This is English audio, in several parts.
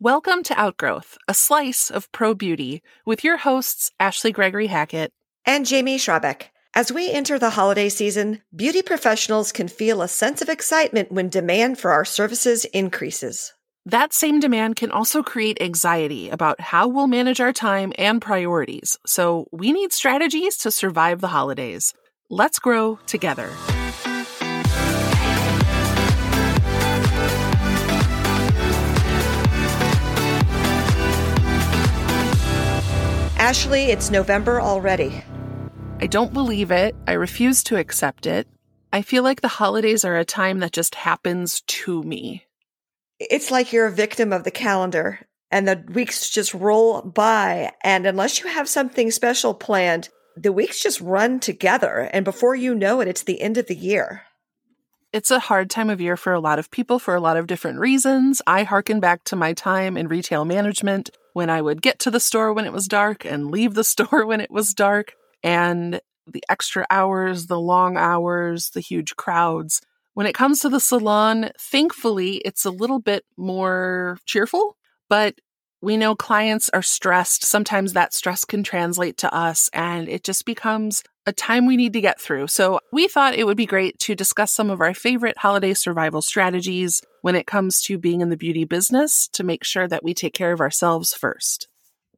Welcome to Outgrowth, a slice of pro beauty, with your hosts, Ashley Gregory Hackett and Jamie Schrabeck. As we enter the holiday season, beauty professionals can feel a sense of excitement when demand for our services increases. That same demand can also create anxiety about how we'll manage our time and priorities, so we need strategies to survive the holidays. Let's grow together. Ashley, it's November already. I don't believe it. I refuse to accept it. I feel like the holidays are a time that just happens to me. It's like you're a victim of the calendar and the weeks just roll by. And unless you have something special planned, the weeks just run together. And before you know it, it's the end of the year. It's a hard time of year for a lot of people for a lot of different reasons. I harken back to my time in retail management when I would get to the store when it was dark and leave the store when it was dark, and the extra hours, the long hours, the huge crowds. When it comes to the salon, thankfully, it's a little bit more cheerful, but we know clients are stressed. Sometimes that stress can translate to us, and it just becomes a time we need to get through. So, we thought it would be great to discuss some of our favorite holiday survival strategies when it comes to being in the beauty business to make sure that we take care of ourselves first.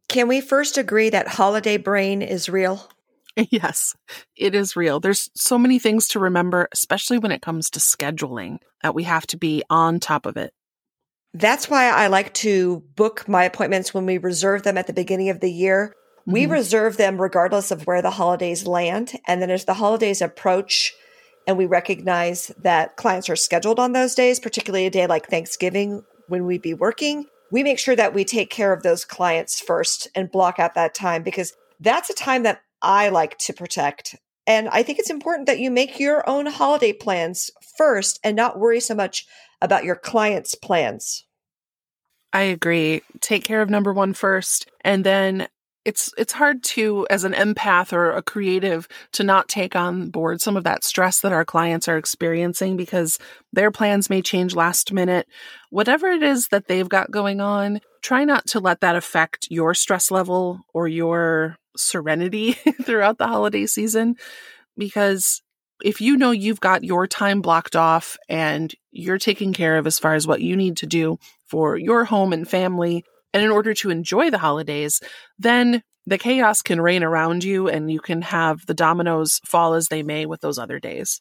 Can we first agree that holiday brain is real? Yes, it is real. There's so many things to remember, especially when it comes to scheduling, that we have to be on top of it. That's why I like to book my appointments when we reserve them at the beginning of the year. Mm-hmm. We reserve them regardless of where the holidays land. And then as the holidays approach and we recognize that clients are scheduled on those days, particularly a day like Thanksgiving when we'd be working, we make sure that we take care of those clients first and block out that time because that's a time that I like to protect. And I think it's important that you make your own holiday plans first and not worry so much about your clients' plans. I agree. Take care of number one first. And then it's it's hard to as an empath or a creative to not take on board some of that stress that our clients are experiencing because their plans may change last minute whatever it is that they've got going on try not to let that affect your stress level or your serenity throughout the holiday season because if you know you've got your time blocked off and you're taking care of as far as what you need to do for your home and family, and in order to enjoy the holidays, then the chaos can reign around you and you can have the dominoes fall as they may with those other days.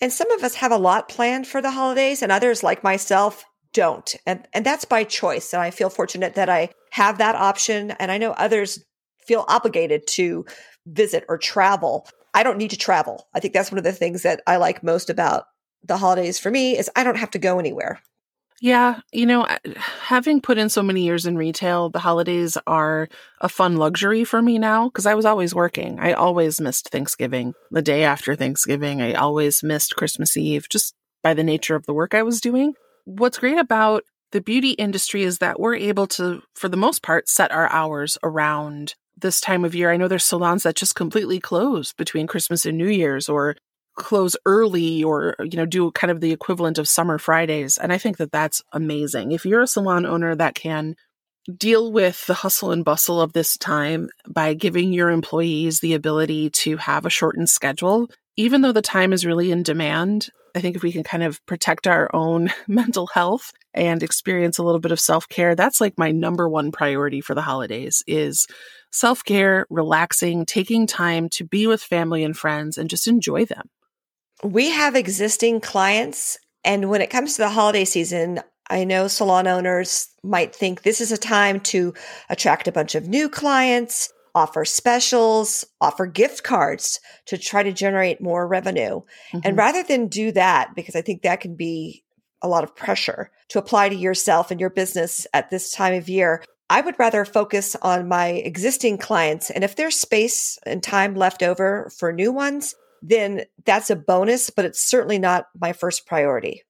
And some of us have a lot planned for the holidays, and others, like myself, don't. And, and that's by choice. And I feel fortunate that I have that option. And I know others feel obligated to visit or travel. I don't need to travel. I think that's one of the things that I like most about the holidays for me is I don't have to go anywhere. Yeah, you know, having put in so many years in retail, the holidays are a fun luxury for me now because I was always working. I always missed Thanksgiving, the day after Thanksgiving. I always missed Christmas Eve just by the nature of the work I was doing. What's great about the beauty industry is that we're able to, for the most part, set our hours around this time of year. I know there's salons that just completely close between Christmas and New Year's or close early or you know do kind of the equivalent of summer Fridays and I think that that's amazing. If you're a salon owner that can deal with the hustle and bustle of this time by giving your employees the ability to have a shortened schedule, even though the time is really in demand, I think if we can kind of protect our own mental health and experience a little bit of self-care, that's like my number one priority for the holidays is self-care, relaxing, taking time to be with family and friends and just enjoy them. We have existing clients and when it comes to the holiday season, I know salon owners might think this is a time to attract a bunch of new clients, offer specials, offer gift cards to try to generate more revenue. Mm-hmm. And rather than do that, because I think that can be a lot of pressure to apply to yourself and your business at this time of year, I would rather focus on my existing clients. And if there's space and time left over for new ones, then that's a bonus, but it's certainly not my first priority.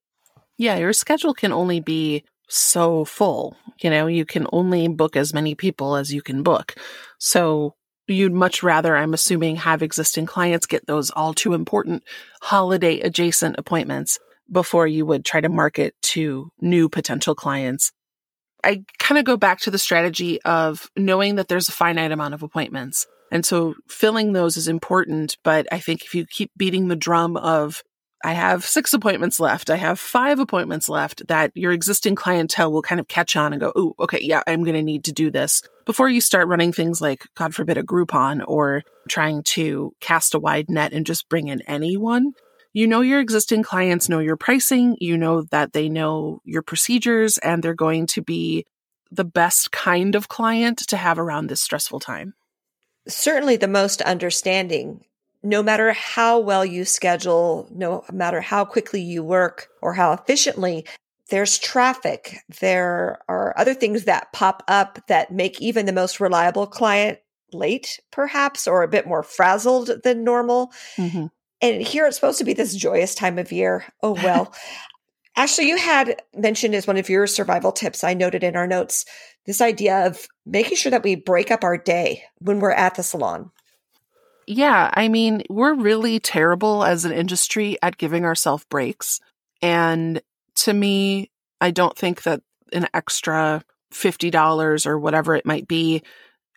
Yeah, your schedule can only be so full. You know, you can only book as many people as you can book. So you'd much rather, I'm assuming, have existing clients get those all too important holiday adjacent appointments before you would try to market to new potential clients. I kind of go back to the strategy of knowing that there's a finite amount of appointments. And so filling those is important. But I think if you keep beating the drum of, I have six appointments left, I have five appointments left, that your existing clientele will kind of catch on and go, oh, okay, yeah, I'm going to need to do this before you start running things like, God forbid, a Groupon or trying to cast a wide net and just bring in anyone. You know, your existing clients know your pricing, you know that they know your procedures, and they're going to be the best kind of client to have around this stressful time certainly the most understanding. No matter how well you schedule, no matter how quickly you work or how efficiently, there's traffic. There are other things that pop up that make even the most reliable client late, perhaps, or a bit more frazzled than normal. Mm-hmm. And here it's supposed to be this joyous time of year. Oh, well. Ashley, you had mentioned as one of your survival tips, I noted in our notes, this idea of making sure that we break up our day when we're at the salon. Yeah, I mean, we're really terrible as an industry at giving ourselves breaks. And to me, I don't think that an extra $50 or whatever it might be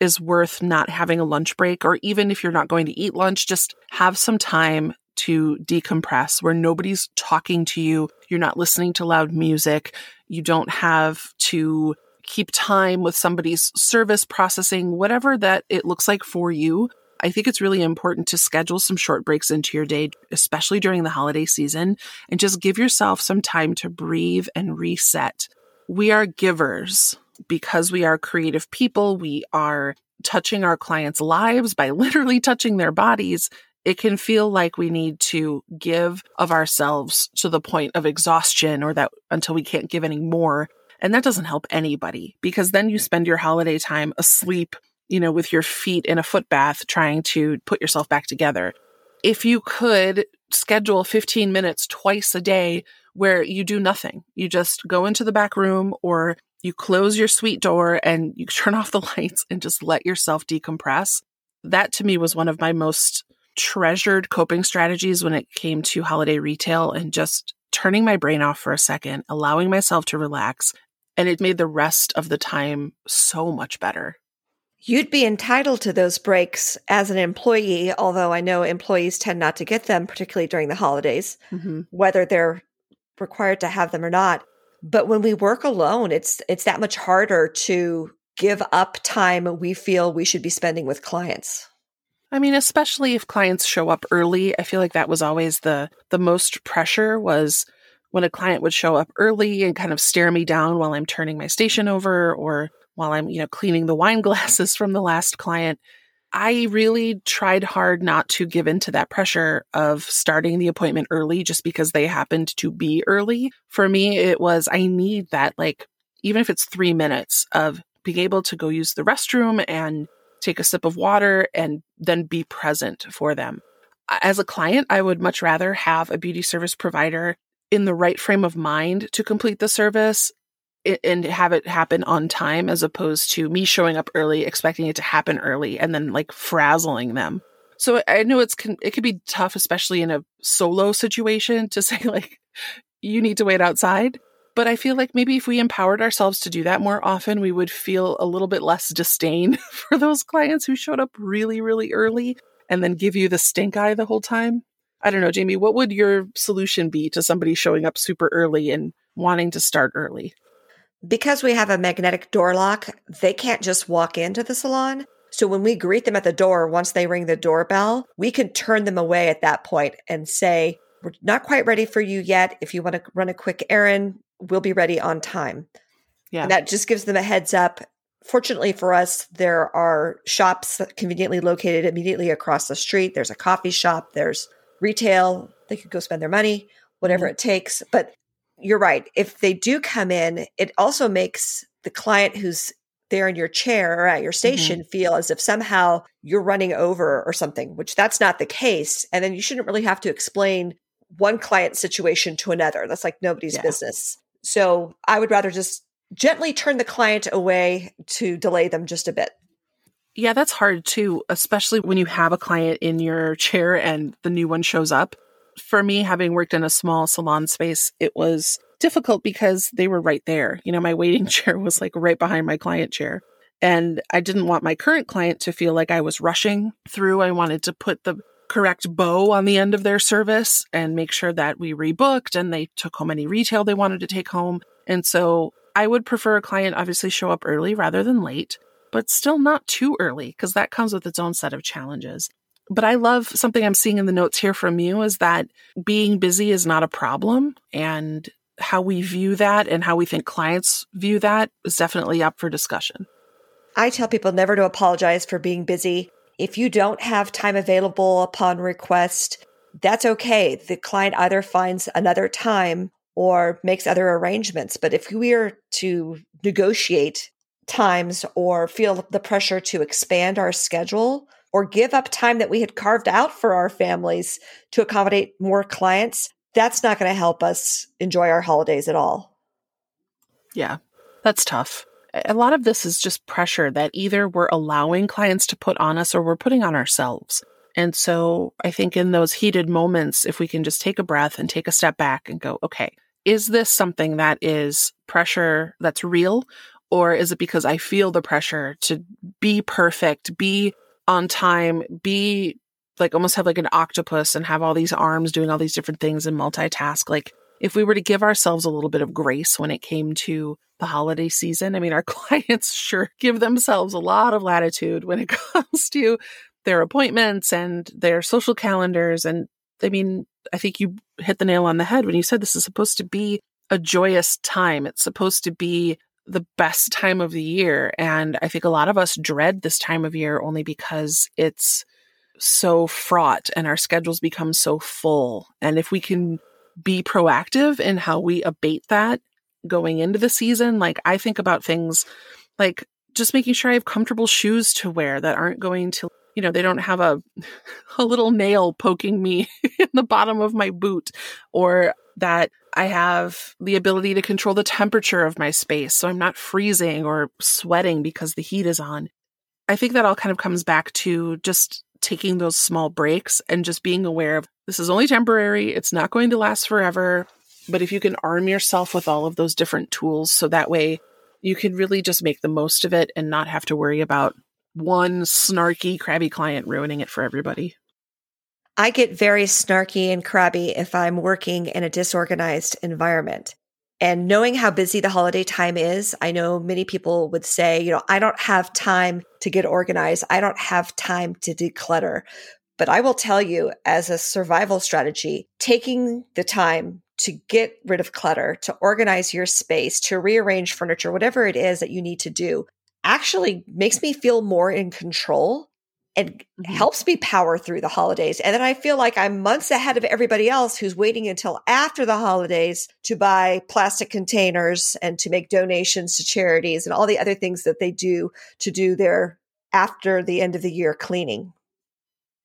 is worth not having a lunch break. Or even if you're not going to eat lunch, just have some time to decompress where nobody's talking to you. You're not listening to loud music. You don't have to keep time with somebody's service processing, whatever that it looks like for you. I think it's really important to schedule some short breaks into your day, especially during the holiday season, and just give yourself some time to breathe and reset. We are givers because we are creative people. We are touching our clients' lives by literally touching their bodies. It can feel like we need to give of ourselves to the point of exhaustion or that until we can't give any more. And that doesn't help anybody because then you spend your holiday time asleep, you know, with your feet in a foot bath trying to put yourself back together. If you could schedule 15 minutes twice a day where you do nothing, you just go into the back room or you close your suite door and you turn off the lights and just let yourself decompress. That to me was one of my most treasured coping strategies when it came to holiday retail and just turning my brain off for a second, allowing myself to relax, and it made the rest of the time so much better. You'd be entitled to those breaks as an employee, although I know employees tend not to get them, particularly during the holidays, mm-hmm. whether they're required to have them or not. But when we work alone, it's it's that much harder to give up time we feel we should be spending with clients. I mean, especially if clients show up early, I feel like that was always the the most pressure was when a client would show up early and kind of stare me down while I'm turning my station over or while I'm, you know, cleaning the wine glasses from the last client. I really tried hard not to give in to that pressure of starting the appointment early just because they happened to be early. For me, it was, I need that, like, even if it's three minutes of being able to go use the restroom and take a sip of water and then be present for them. As a client, I would much rather have a beauty service provider in the right frame of mind to complete the service and have it happen on time as opposed to me showing up early expecting it to happen early and then like frazzling them. So i know it's it could be tough especially in a solo situation to say like you need to wait outside. But i feel like maybe if we empowered ourselves to do that more often we would feel a little bit less disdain for those clients who showed up really really early and then give you the stink eye the whole time. I don't know, Jamie, what would your solution be to somebody showing up super early and wanting to start early? Because we have a magnetic door lock, they can't just walk into the salon. So when we greet them at the door, once they ring the doorbell, we can turn them away at that point and say, We're not quite ready for you yet. If you want to run a quick errand, we'll be ready on time. Yeah. And that just gives them a heads up. Fortunately for us, there are shops conveniently located immediately across the street. There's a coffee shop, there's retail, they could go spend their money, whatever mm-hmm. it takes. But you're right. If they do come in, it also makes the client who's there in your chair or at your mm-hmm. station mm-hmm. feel as if somehow you're running over or something, which that's not the case. And then you shouldn't really have to explain one client situation to another. That's like nobody's yeah. business. So I would rather just gently turn the client away to delay them just a bit. Yeah, that's hard too, especially when you have a client in your chair and the new one shows up. For me, having worked in a small salon space, it was difficult because they were right there. You know, my waiting chair was like right behind my client chair. And I didn't want my current client to feel like I was rushing through. I wanted to put the correct bow on the end of their service and make sure that we rebooked and they took home any retail they wanted to take home. And so I would prefer a client obviously show up early rather than late, but still not too early because that comes with its own set of challenges. But I love something I'm seeing in the notes here from you is that being busy is not a problem. And how we view that and how we think clients view that is definitely up for discussion. I tell people never to apologize for being busy. If you don't have time available upon request, that's okay. The client either finds another time or makes other arrangements. But if we are to negotiate times or feel the pressure to expand our schedule or give up time that we had carved out for our families to accommodate more clients, that's not going to help us enjoy our holidays at all. Yeah, that's tough. A lot of this is just pressure that either we're allowing clients to put on us or we're putting on ourselves. And so I think in those heated moments, if we can just take a breath and take a step back and go, okay, is this something that is pressure that's real? Or is it because I feel the pressure to be perfect, be on time, be like almost have like an octopus and have all these arms doing all these different things and multitask. Like if we were to give ourselves a little bit of grace when it came to the holiday season, I mean, our clients sure give themselves a lot of latitude when it comes to their appointments and their social calendars. And I mean, I think you hit the nail on the head when you said this is supposed to be a joyous time. It's supposed to be the best time of the year. And I think a lot of us dread this time of year only because it's so fraught and our schedules become so full. And if we can be proactive in how we abate that going into the season, like I think about things like just making sure I have comfortable shoes to wear that aren't going to, you know, they don't have a a little nail poking me in the bottom of my boot or that I have the ability to control the temperature of my space so I'm not freezing or sweating because the heat is on. I think that all kind of comes back to just taking those small breaks and just being aware of this is only temporary, it's not going to last forever. But if you can arm yourself with all of those different tools so that way you can really just make the most of it and not have to worry about one snarky, crabby client ruining it for everybody. I get very snarky and crabby if I'm working in a disorganized environment. And knowing how busy the holiday time is, I know many people would say, you know, I don't have time to get organized. I don't have time to declutter. But I will tell you, as a survival strategy, taking the time to get rid of clutter, to organize your space, to rearrange furniture, whatever it is that you need to do, actually makes me feel more in control and mm-hmm. helps me power through the holidays. And then I feel like I'm months ahead of everybody else who's waiting until after the holidays to buy plastic containers and to make donations to charities and all the other things that they do to do their after the end of the year cleaning.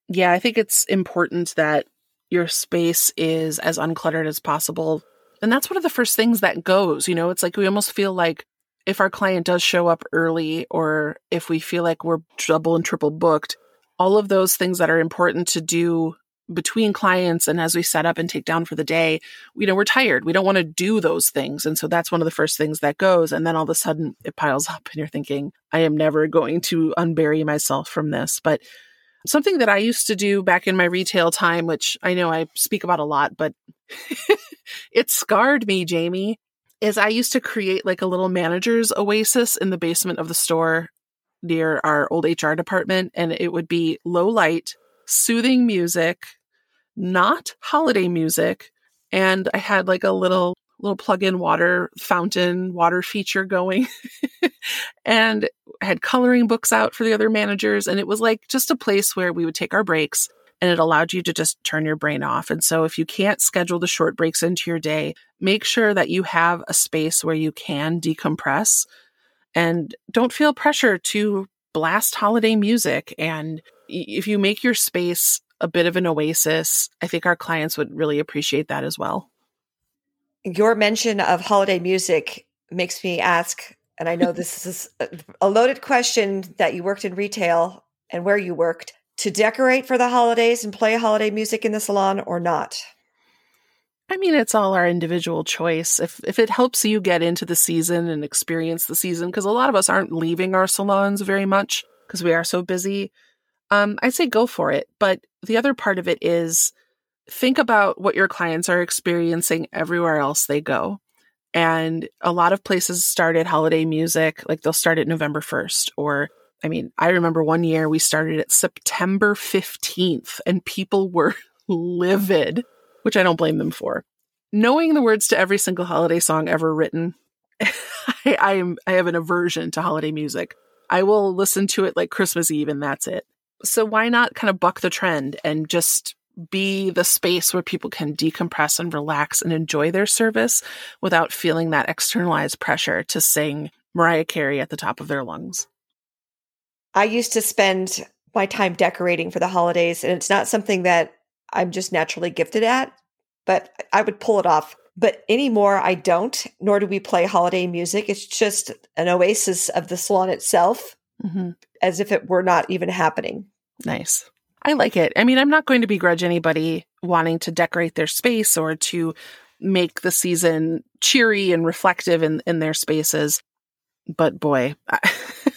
Yeah, I think it's important that your space is as uncluttered as possible. And that's one of the first things that goes. You know, it's like we almost feel like if our client does show up early or if we feel like we're double and triple booked, all of those things that are important to do between clients and as we set up and take down for the day, you know, we're tired. We don't want to do those things. And so that's one of the first things that goes. And then all of a sudden it piles up and you're thinking, I am never going to unbury myself from this. But something that I used to do back in my retail time, which I know I speak about a lot, but it scarred me, Jamie, is I used to create like a little manager's oasis in the basement of the store near our old HR department. And it would be low light, soothing music, not holiday music. And I had like a little little plug-in water fountain water feature going and had coloring books out for the other managers and it was like just a place where we would take our breaks and it allowed you to just turn your brain off. And so if you can't schedule the short breaks into your day, make sure that you have a space where you can decompress and don't feel pressure to blast holiday music. And if you make your space a bit of an oasis, I think our clients would really appreciate that as well. Your mention of holiday music makes me ask, and I know this is a loaded question that you worked in retail and where you worked to decorate for the holidays and play holiday music in the salon or not? I mean, it's all our individual choice. If if it helps you get into the season and experience the season, because a lot of us aren't leaving our salons very much because we are so busy. Um, I say go for it. But the other part of it is think about what your clients are experiencing everywhere else they go. And a lot of places started holiday music, like they'll start at November 1st. Or, I mean, I remember one year we started at September 15th and people were livid, which I don't blame them for. Knowing the words to every single holiday song ever written, I, I am I have an aversion to holiday music. I will listen to it like Christmas Eve and that's it. So why not kind of buck the trend and just be the space where people can decompress and relax and enjoy their service without feeling that externalized pressure to sing Mariah Carey at the top of their lungs. I used to spend my time decorating for the holidays, and it's not something that I'm just naturally gifted at, but I would pull it off. But anymore, I don't, nor do we play holiday music. It's just an oasis of the salon itself, mm-hmm. as if it were not even happening. Nice. I like it. I mean, I'm not going to begrudge anybody wanting to decorate their space or to make the season cheery and reflective in, in their spaces. But boy, I,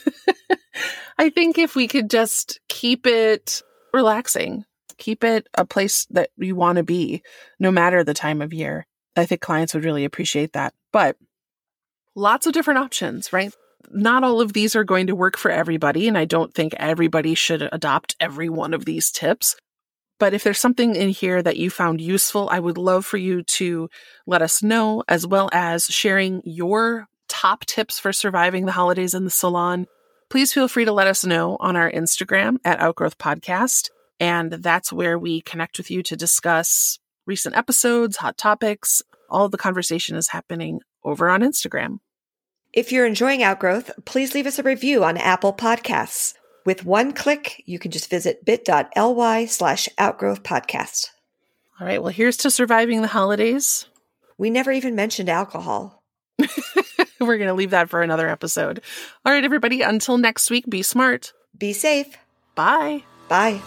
I think if we could just keep it relaxing, keep it a place that you want to be, no matter the time of year, I think clients would really appreciate that. But lots of different options, right? not all of these are going to work for everybody, and I don't think everybody should adopt every one of these tips. But if there's something in here that you found useful, I would love for you to let us know, as well as sharing your top tips for surviving the holidays in the salon. Please feel free to let us know on our Instagram at Outgrowth Podcast. And that's where we connect with you to discuss recent episodes, hot topics. All the conversation is happening over on Instagram. If you're enjoying Outgrowth, please leave us a review on Apple Podcasts. With one click, you can just visit bit.ly slash outgrowth podcast. All right. Well, here's to surviving the holidays. We never even mentioned alcohol. We're going to leave that for another episode. All right, everybody. Until next week, be smart. Be safe. Bye. Bye.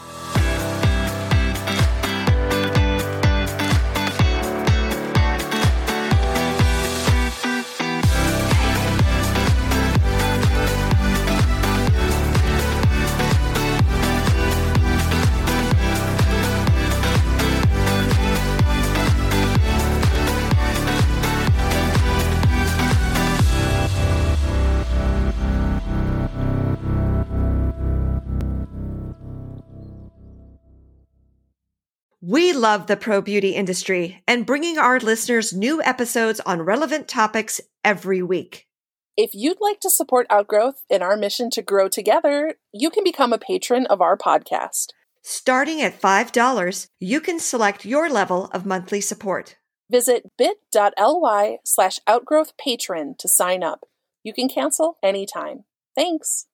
We love the pro beauty industry and bringing our listeners new episodes on relevant topics every week. If you'd like to support Outgrowth in our mission to grow together, you can become a patron of our podcast. Starting at $5, you can select your level of monthly support. Visit bit.ly slash outgrowth patron to sign up. You can cancel anytime. Thanks.